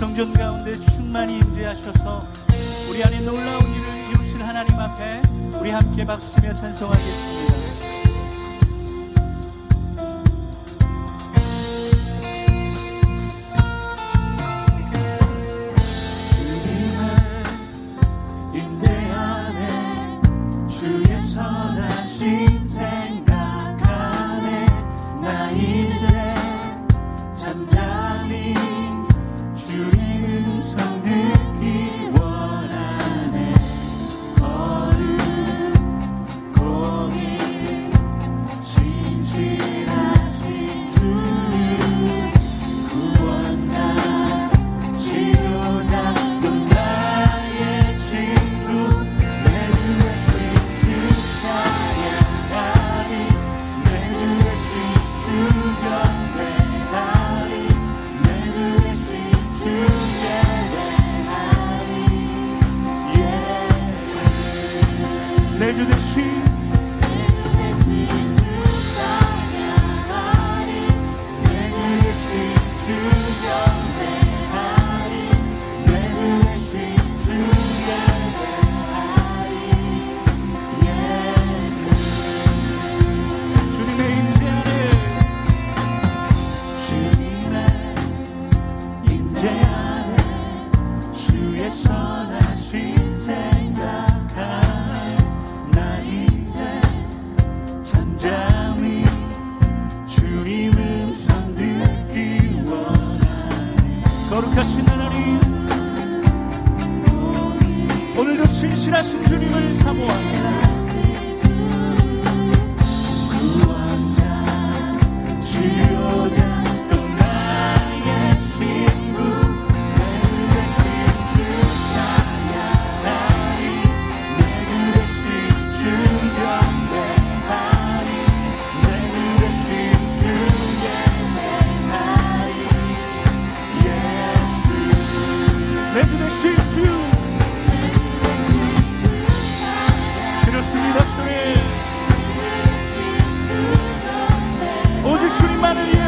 성전 가운데 충만히 임재하셔서 우리 안에 놀라운 일을 이루실 하나님 앞에 우리 함께 박수치며 찬송하겠습니다. 주 matter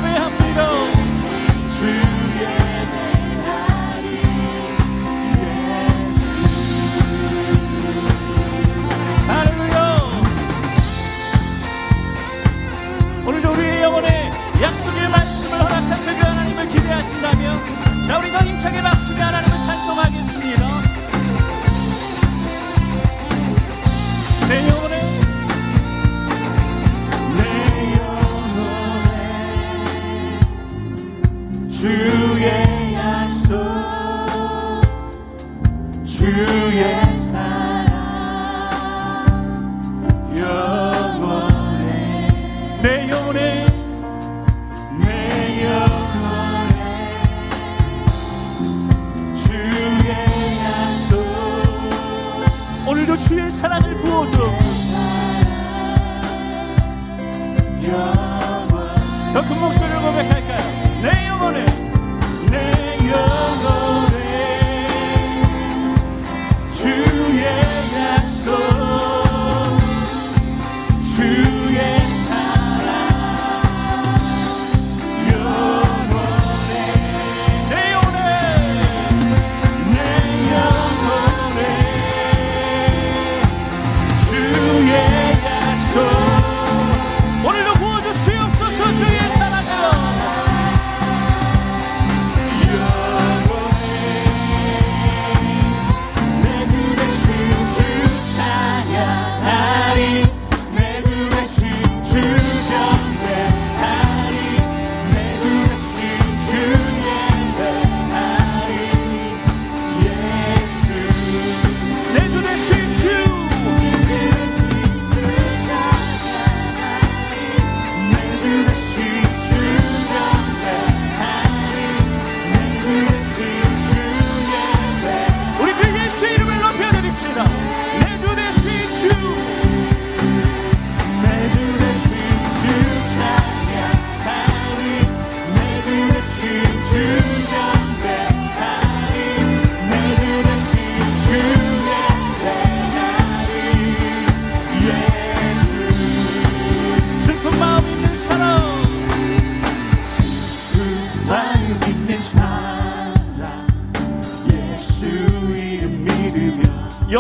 사랑을 부어줘.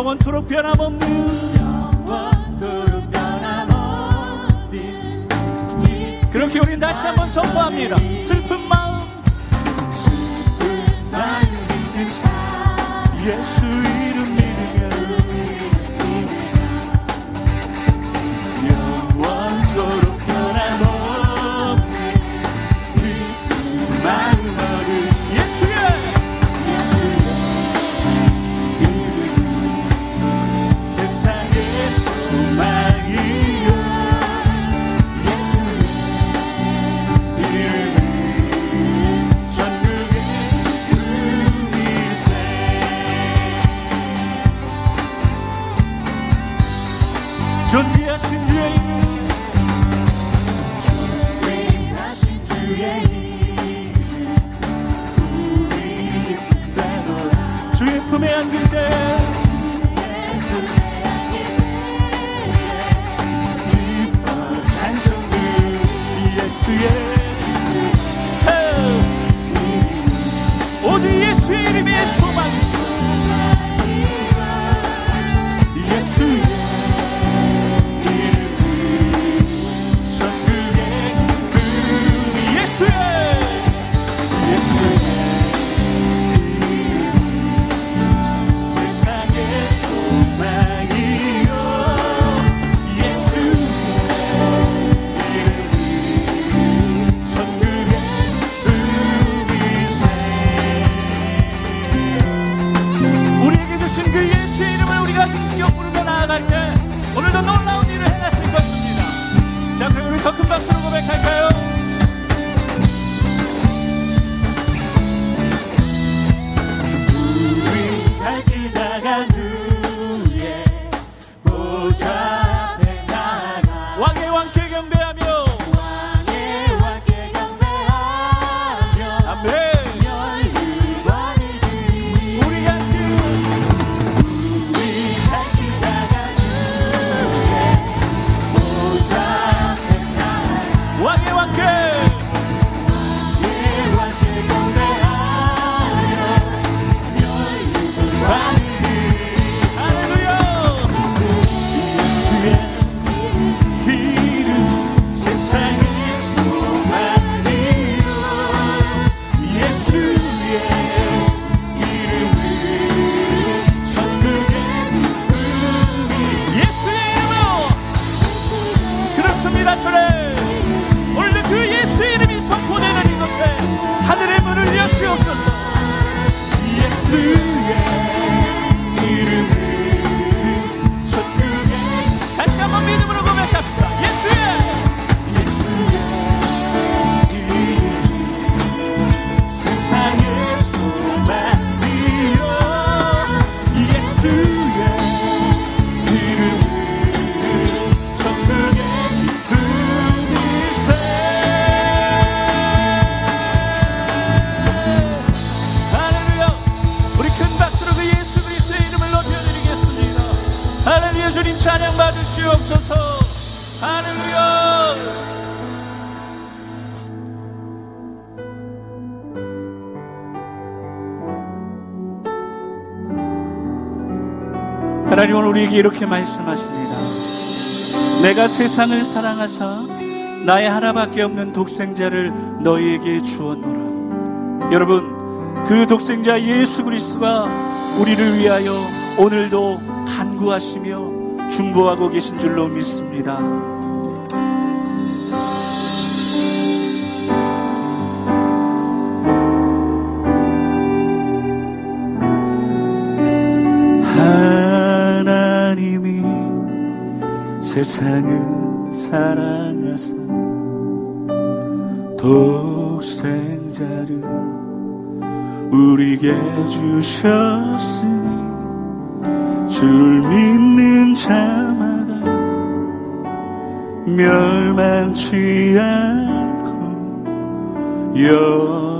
영원토록 변함없는 영원토록 변함없는 그렇게 우린 다시 한번 선포합니다. 슬픈 마음. 슬픈 마음 예수. Yeah. 성령 부르며 나아갈 때 You again. 하나님은 우리에게 이렇게 말씀하십니다. 내가 세상을 사랑하사 나의 하나밖에 없는 독생자를 너희에게 주었노라. 여러분, 그 독생자 예수 그리스도가 우리를 위하여 오늘도 간구하시며 중보하고 계신 줄로 믿습니다. 하 하나님이 세상을 사랑하사 독생자를 우리에게 주셨으니 주를 믿는 자마다 멸망치 않고 영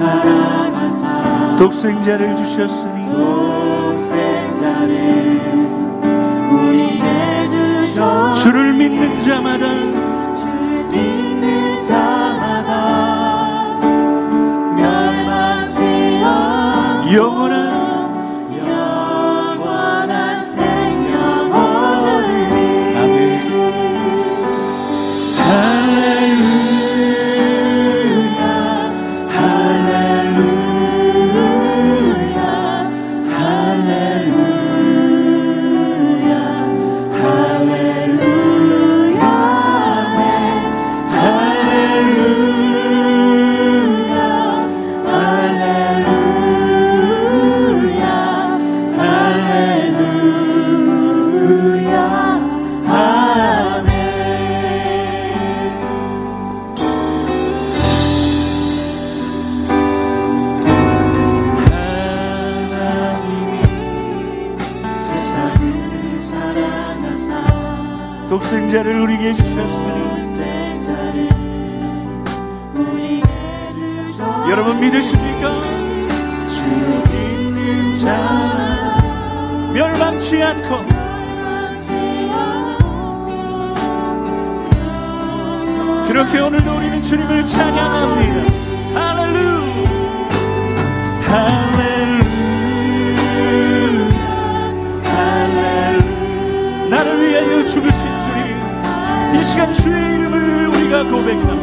사랑하사. 독생자를 주셨으니 독생자를 우리에게 주셨 주를 믿는 자마다 주를 믿는 자마다. 멸망지 영원 여러분 믿으십니까? 주 믿는 자 멸망치 않고 그렇게 오늘도 우리는 주님을 찬양합니다. 할렐루야. 나를 위하여 죽으신 주님 이 시간 주의 이름을 우리가 고백합니다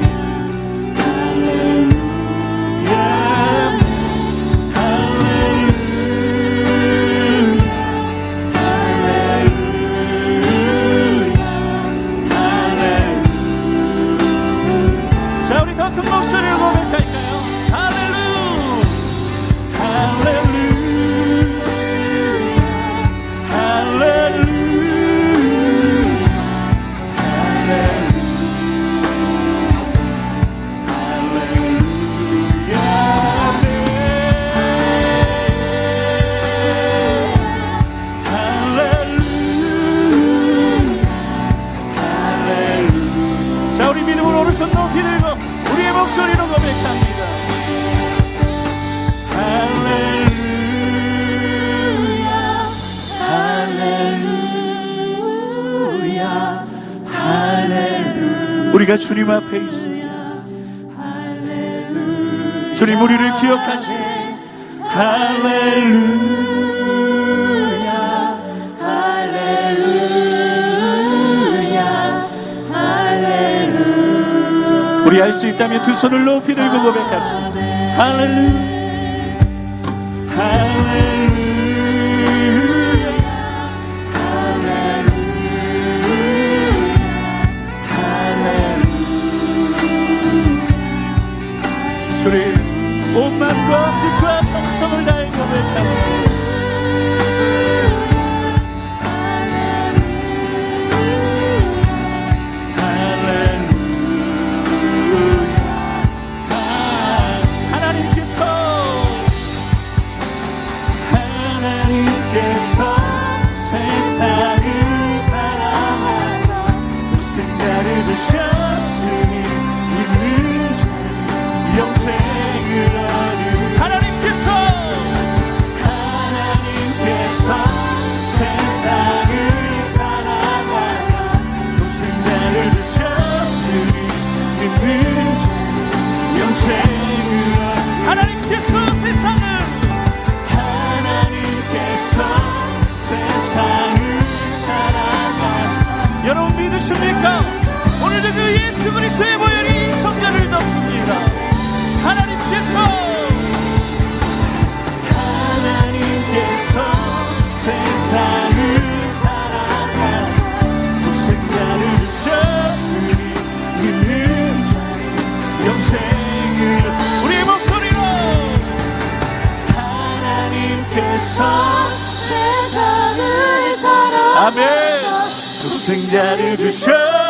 우리가 주님 앞에 있습니다. 주님 우리를 기억하시고 할렐루야 할렐루야 할렐루야. 우리 할 수 있다면 두 손을 높이 들고 고백합시다. 할렐루야 믿으십니까? 오늘도 그 예수 그리스도의 보혈이 성전을 덮습니다 독생자를 주셨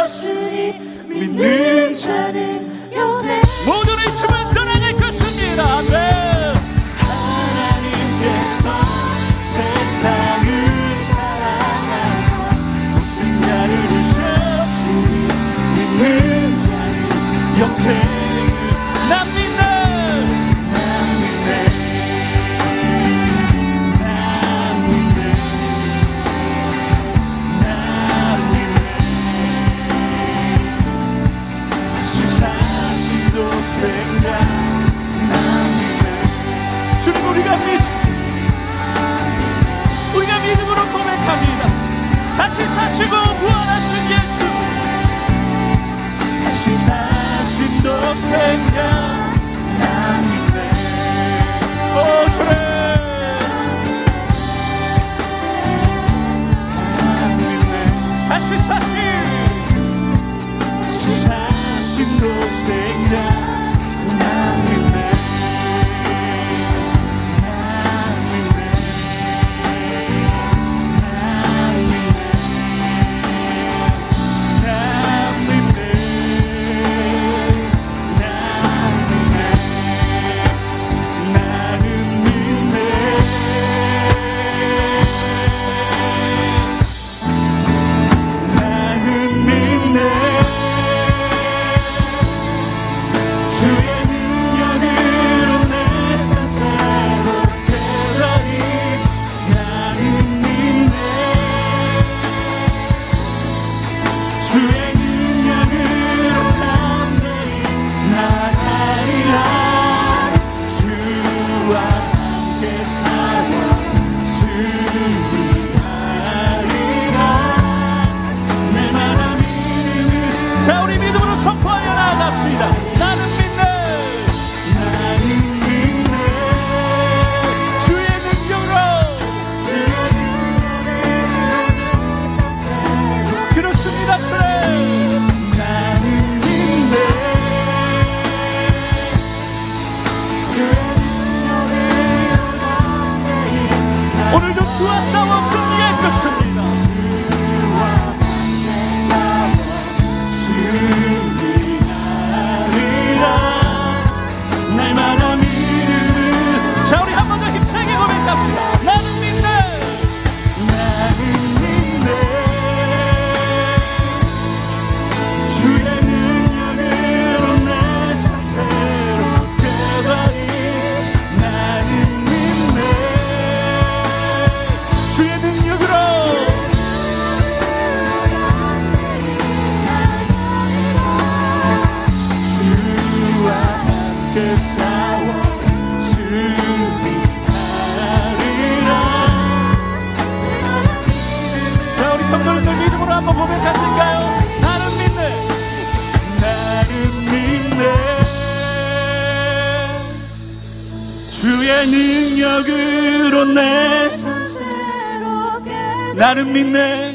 나는 믿네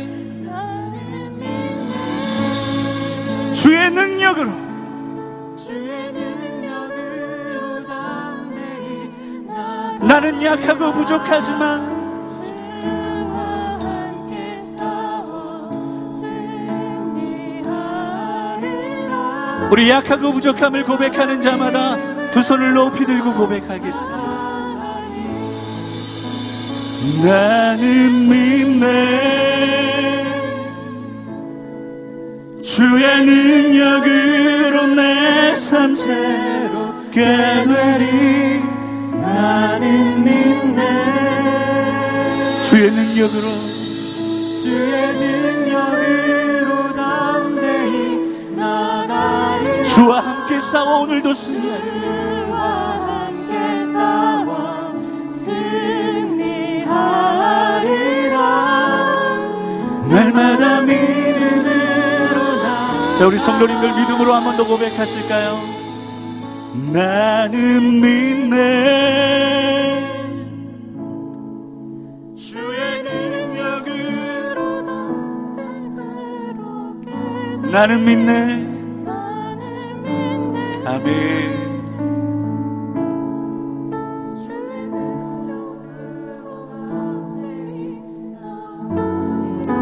주의 능력으로 나는 약하고 부족하지만 우리 약하고 부족함을 고백하는 자마다 두 손을 높이 들고 고백하겠습니다. 나는 믿네. 주의 능력으로 내 삶 새롭게 되리. 나는 믿네. 주의 능력으로. 주의 능력으로 담대히 나가리. 주와 함께 싸워 오늘도 승리 자, 우리 성도님들 믿음으로 한 번 더 고백하실까요? 나는 믿네. 주의 능력으로 나는 믿네. 아멘.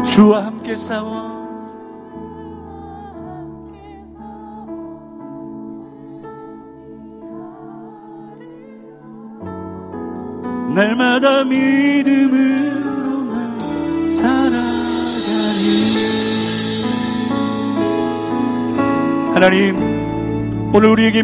주와 함께 싸워 날마다 믿음으로 나 살아가니 하나님 오늘 우리에게